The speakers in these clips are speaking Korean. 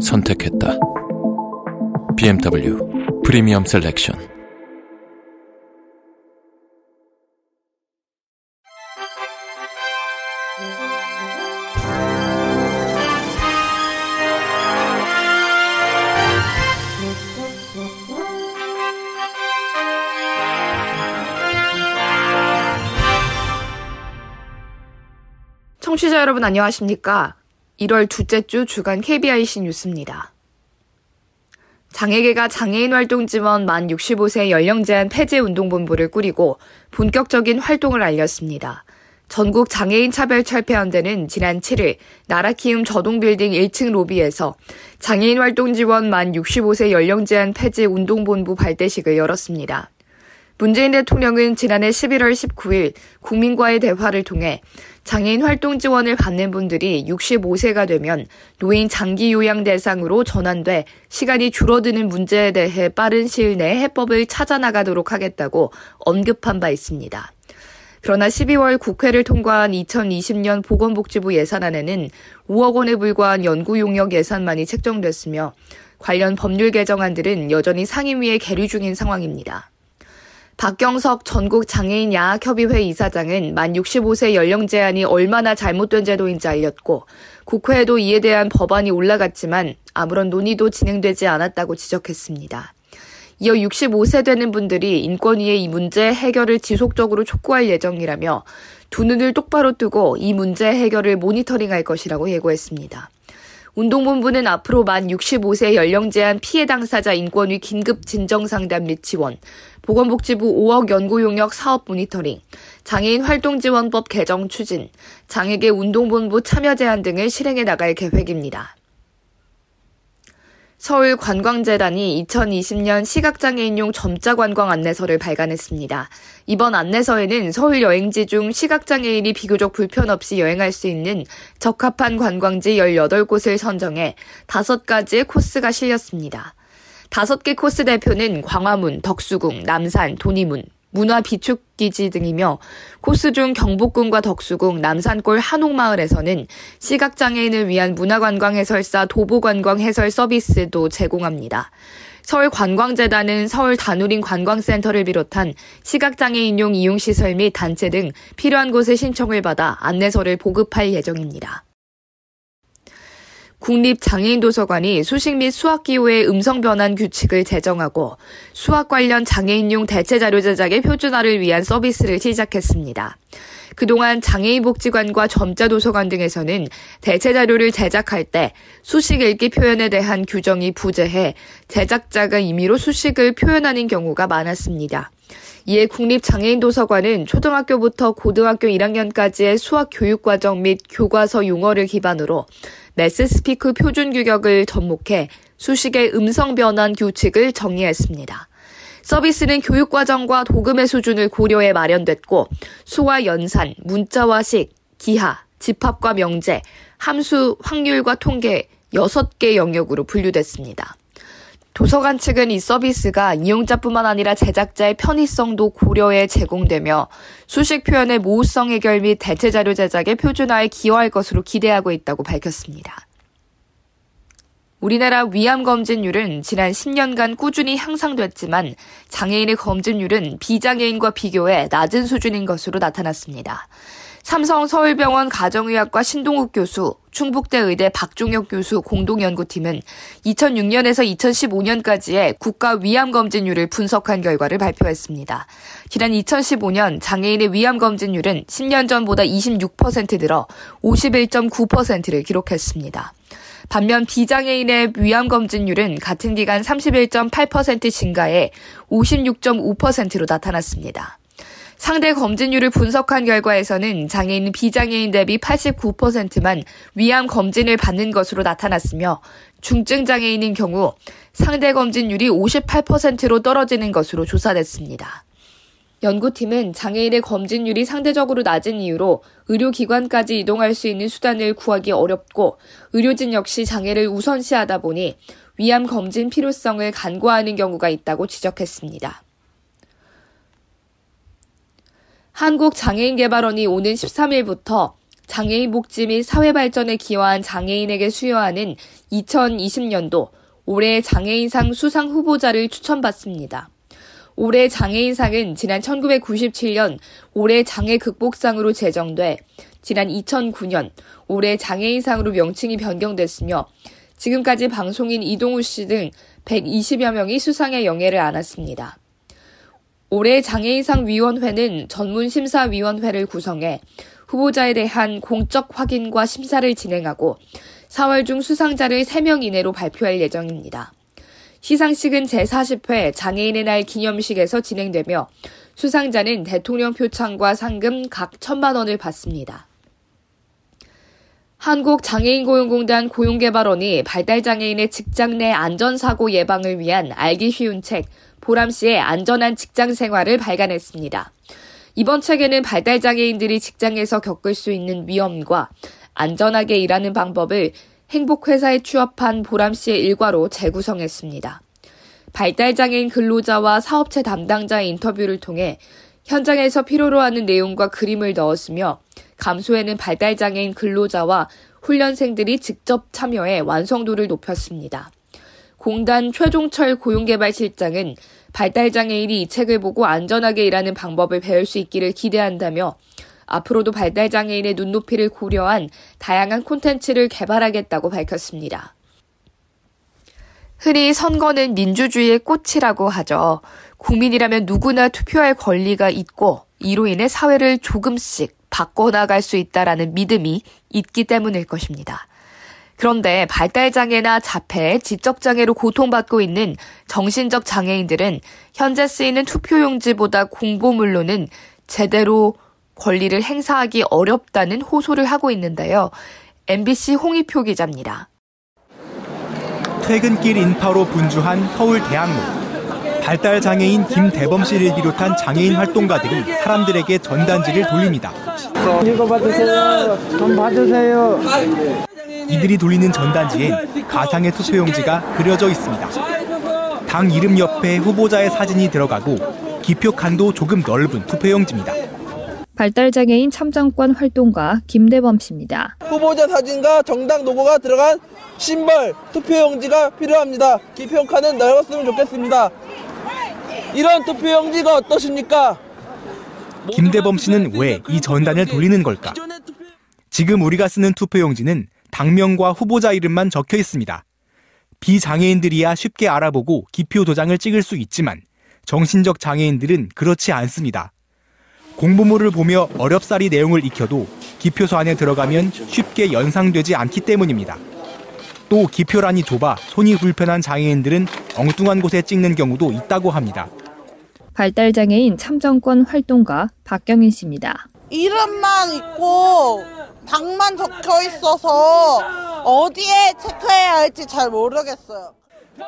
선택했다. BMW 프리미엄 셀렉션 청취자 여러분 안녕하십니까? 1월 둘째 주 주간 KBIC 뉴스입니다. 장애계가 장애인 활동 지원 만 65세 연령 제한 폐지 운동본부를 꾸리고 본격적인 활동을 알렸습니다. 전국 장애인 차별 철폐연대는 지난 7일 나라키움 저동빌딩 1층 로비에서 장애인 활동 지원 만 65세 연령 제한 폐지 운동본부 발대식을 열었습니다. 문재인 대통령은 지난해 11월 19일 국민과의 대화를 통해 장애인 활동 지원을 받는 분들이 65세가 되면 노인 장기 요양 대상으로 전환돼 시간이 줄어드는 문제에 대해 빠른 시일 내에 해법을 찾아 나가도록 하겠다고 언급한 바 있습니다. 그러나 12월 국회를 통과한 2020년 보건복지부 예산안에는 5억 원에 불과한 연구 용역 예산만이 책정됐으며 관련 법률 개정안들은 여전히 상임위에 계류 중인 상황입니다. 박경석 전국 장애인 야학협의회 이사장은 만 65세 연령 제한이 얼마나 잘못된 제도인지 알렸고 국회에도 이에 대한 법안이 올라갔지만 아무런 논의도 진행되지 않았다고 지적했습니다. 이어 65세 되는 분들이 인권위의 이 문제 해결을 지속적으로 촉구할 예정이라며 두 눈을 똑바로 뜨고 이 문제 해결을 모니터링할 것이라고 예고했습니다. 운동본부는 앞으로 만 65세 연령 제한 피해 당사자 인권위 긴급 진정 상담 및 지원, 보건복지부 5억 연구 용역 사업 모니터링, 장애인 활동 지원법 개정 추진, 장애계 운동본부 참여 제한 등을 실행해 나갈 계획입니다. 서울관광재단이 2020년 시각장애인용 점자 관광 안내서를 발간했습니다. 이번 안내서에는 서울 여행지 중 시각장애인이 비교적 불편 없이 여행할 수 있는 적합한 관광지 18곳을 선정해 5가지의 코스가 실렸습니다. 5개 코스 대표는 광화문, 덕수궁, 남산, 도니문, 문화 비축기지 등이며 코스 중 경복궁과 덕수궁, 남산골 한옥마을에서는 시각장애인을 위한 문화관광 해설사 도보관광 해설 서비스도 제공합니다. 서울관광재단은 서울 다누린 관광센터를 비롯한 시각장애인용 이용시설 및 단체 등 필요한 곳에 신청을 받아 안내서를 보급할 예정입니다. 국립장애인도서관이 수식 및 수학 기호의 음성 변환 규칙을 제정하고 수학 관련 장애인용 대체 자료 제작의 표준화를 위한 서비스를 시작했습니다. 그동안 장애인복지관과 점자도서관 등에서는 대체 자료를 제작할 때 수식 읽기 표현에 대한 규정이 부재해 제작자가 임의로 수식을 표현하는 경우가 많았습니다. 이에 국립장애인도서관은 초등학교부터 고등학교 1학년까지의 수학 교육과정 및 교과서 용어를 기반으로 메스스피크 표준 규격을 접목해 수식의 음성 변환 규칙을 정의했습니다. 서비스는 교육과정과 도금의 수준을 고려해 마련됐고 수와 연산, 문자와 식, 기하, 집합과 명제, 함수, 확률과 통계 6개 영역으로 분류됐습니다. 도서관 측은 이 서비스가 이용자뿐만 아니라 제작자의 편의성도 고려해 제공되며 수식 표현의 모호성 해결 및 대체 자료 제작의 표준화에 기여할 것으로 기대하고 있다고 밝혔습니다. 우리나라 위암 검진율은 지난 10년간 꾸준히 향상됐지만 장애인의 검진율은 비장애인과 비교해 낮은 수준인 것으로 나타났습니다. 삼성 서울병원 가정의학과 신동욱 교수, 충북대 의대 박종혁 교수 공동연구팀은 2006년에서 2015년까지의 국가 위암 검진율을 분석한 결과를 발표했습니다. 지난 2015년 장애인의 위암 검진율은 10년 전보다 26% 늘어 51.9%를 기록했습니다. 반면 비장애인의 위암 검진율은 같은 기간 31.8% 증가해 56.5%로 나타났습니다. 상대 검진율을 분석한 결과에서는 장애인 비장애인 대비 89%만 위암 검진을 받는 것으로 나타났으며 중증 장애인인 경우 상대 검진율이 58%로 떨어지는 것으로 조사됐습니다. 연구팀은 장애인의 검진율이 상대적으로 낮은 이유로 의료기관까지 이동할 수 있는 수단을 구하기 어렵고 의료진 역시 장애를 우선시하다 보니 위암 검진 필요성을 간과하는 경우가 있다고 지적했습니다. 한국장애인개발원이 오는 13일부터 장애인 복지 및 사회 발전에 기여한 장애인에게 수여하는 2020년도 올해 장애인상 수상 후보자를 추천받습니다. 올해 장애인상은 지난 1997년 올해 장애 극복상으로 제정돼 지난 2009년 올해 장애인상으로 명칭이 변경됐으며 지금까지 방송인 이동우 씨 등 120여 명이 수상의 영예를 안았습니다. 올해 장애인상 위원회는 전문심사위원회를 구성해 후보자에 대한 공적 확인과 심사를 진행하고 4월 중 수상자를 3명 이내로 발표할 예정입니다. 시상식은 제40회 장애인의 날 기념식에서 진행되며 수상자는 대통령 표창과 상금 각 천만 원을 받습니다. 한국장애인고용공단 고용개발원이 발달장애인의 직장 내 안전사고 예방을 위한 알기 쉬운 책 보람 씨의 안전한 직장 생활을 발간했습니다. 이번 책에는 발달장애인들이 직장에서 겪을 수 있는 위험과 안전하게 일하는 방법을 행복회사에 취업한 보람 씨의 일과로 재구성했습니다. 발달장애인 근로자와 사업체 담당자의 인터뷰를 통해 현장에서 필요로 하는 내용과 그림을 넣었으며 감소에는 발달장애인 근로자와 훈련생들이 직접 참여해 완성도를 높였습니다. 공단 최종철 고용개발실장은 발달장애인이 이 책을 보고 안전하게 일하는 방법을 배울 수 있기를 기대한다며 앞으로도 발달장애인의 눈높이를 고려한 다양한 콘텐츠를 개발하겠다고 밝혔습니다. 흔히 선거는 민주주의의 꽃이라고 하죠. 국민이라면 누구나 투표할 권리가 있고 이로 인해 사회를 조금씩 바꿔나갈 수 있다라는 믿음이 있기 때문일 것입니다. 그런데 발달장애나 자폐, 지적장애로 고통받고 있는 정신적 장애인들은 현재 쓰이는 투표용지보다 공보물로는 제대로 권리를 행사하기 어렵다는 호소를 하고 있는데요. MBC 홍희표 기자입니다. 퇴근길 인파로 분주한 서울 대학로. 발달 장애인 김대범 씨를 비롯한 장애인 활동가들이 사람들에게 전단지를 돌립니다. 이거 받으세요. 돈 받으세요. 이들이 돌리는 전단지엔 가상의 투표용지가 그려져 있습니다. 당 이름 옆에 후보자의 사진이 들어가고 기표 칸도 조금 넓은 투표용지입니다. 발달장애인 참정권 활동가 김대범 씨입니다. 후보자 사진과 정당 로고가 들어간 심벌 투표용지가 필요합니다. 기표 칸은 넓었으면 좋겠습니다. 이런 투표용지가 어떠십니까? 김대범 씨는 왜 이 전단을 돌리는 걸까? 지금 우리가 쓰는 투표용지는 당명과 후보자 이름만 적혀 있습니다. 비장애인들이야 쉽게 알아보고 기표 도장을 찍을 수 있지만 정신적 장애인들은 그렇지 않습니다. 공보물을 보며 어렵사리 내용을 익혀도 기표소 안에 들어가면 쉽게 연상되지 않기 때문입니다. 또 기표란이 좁아 손이 불편한 장애인들은 엉뚱한 곳에 찍는 경우도 있다고 합니다. 발달장애인 참정권 활동가 박경인 씨입니다. 이름만 있고 방만 적혀 있어서 어디에 체크해야 할지 잘 모르겠어요.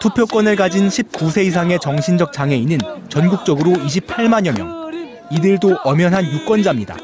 투표권을 가진 19세 이상의 정신적 장애인은 전국적으로 28만여 명. 이들도 엄연한 유권자입니다.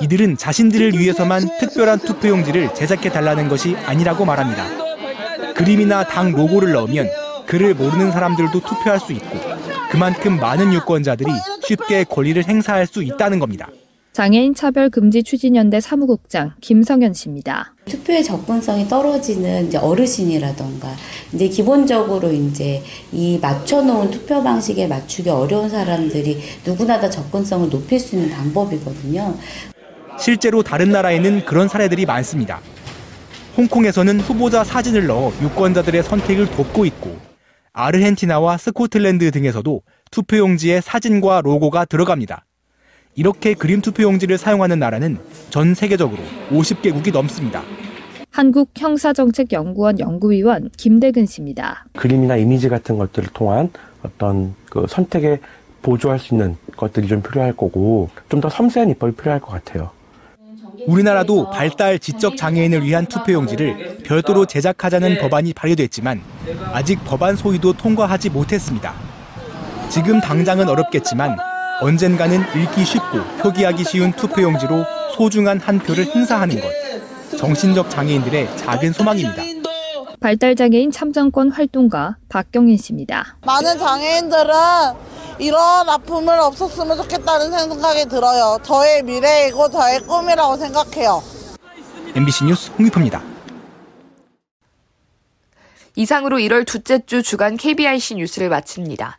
이들은 자신들을 위해서만 특별한 투표용지를 제작해 달라는 것이 아니라고 말합니다. 그림이나 당 로고를 넣으면 그를 모르는 사람들도 투표할 수 있고 그만큼 많은 유권자들이 쉽게 권리를 행사할 수 있다는 겁니다. 장애인 차별 금지 추진연대 사무국장 김성현 씨입니다. 투표의 접근성이 떨어지는 이제 어르신이라던가 이제 기본적으로 이제 이 맞춰놓은 투표 방식에 맞추기 어려운 사람들이 누구나 다 접근성을 높일 수 있는 방법이거든요. 실제로 다른 나라에는 그런 사례들이 많습니다. 홍콩에서는 후보자 사진을 넣어 유권자들의 선택을 돕고 있고 아르헨티나와 스코틀랜드 등에서도 투표용지에 사진과 로고가 들어갑니다. 이렇게 그림 투표 용지를 사용하는 나라는 전 세계적으로 50개국이 넘습니다. 한국형사정책연구원 연구위원 김대근 씨입니다. 그림이나 이미지 같은 것들을 통한 어떤 그 선택의 보조할 수 있는 것들이 좀 필요할 거고 좀 더 섬세한 입법이 필요할 것 같아요. 우리나라도 발달 지적 장애인을 위한 투표용지를 별도로 제작하자는 법안이 발의됐지만 아직 법안 소위도 통과하지 못했습니다. 지금 당장은 어렵겠지만 언젠가는 읽기 쉽고 표기하기 쉬운 투표용지로 소중한 한 표를 행사하는 것. 정신적 장애인들의 작은 소망입니다. 발달장애인 참정권 활동가 박경인 씨입니다. 많은 장애인들은 이런 아픔을 없었으면 좋겠다는 생각이 들어요. 저의 미래이고 저의 꿈이라고 생각해요. MBC 뉴스 홍유표입니다. 이상으로 1월 둘째 주 주간 KBIC 뉴스를 마칩니다.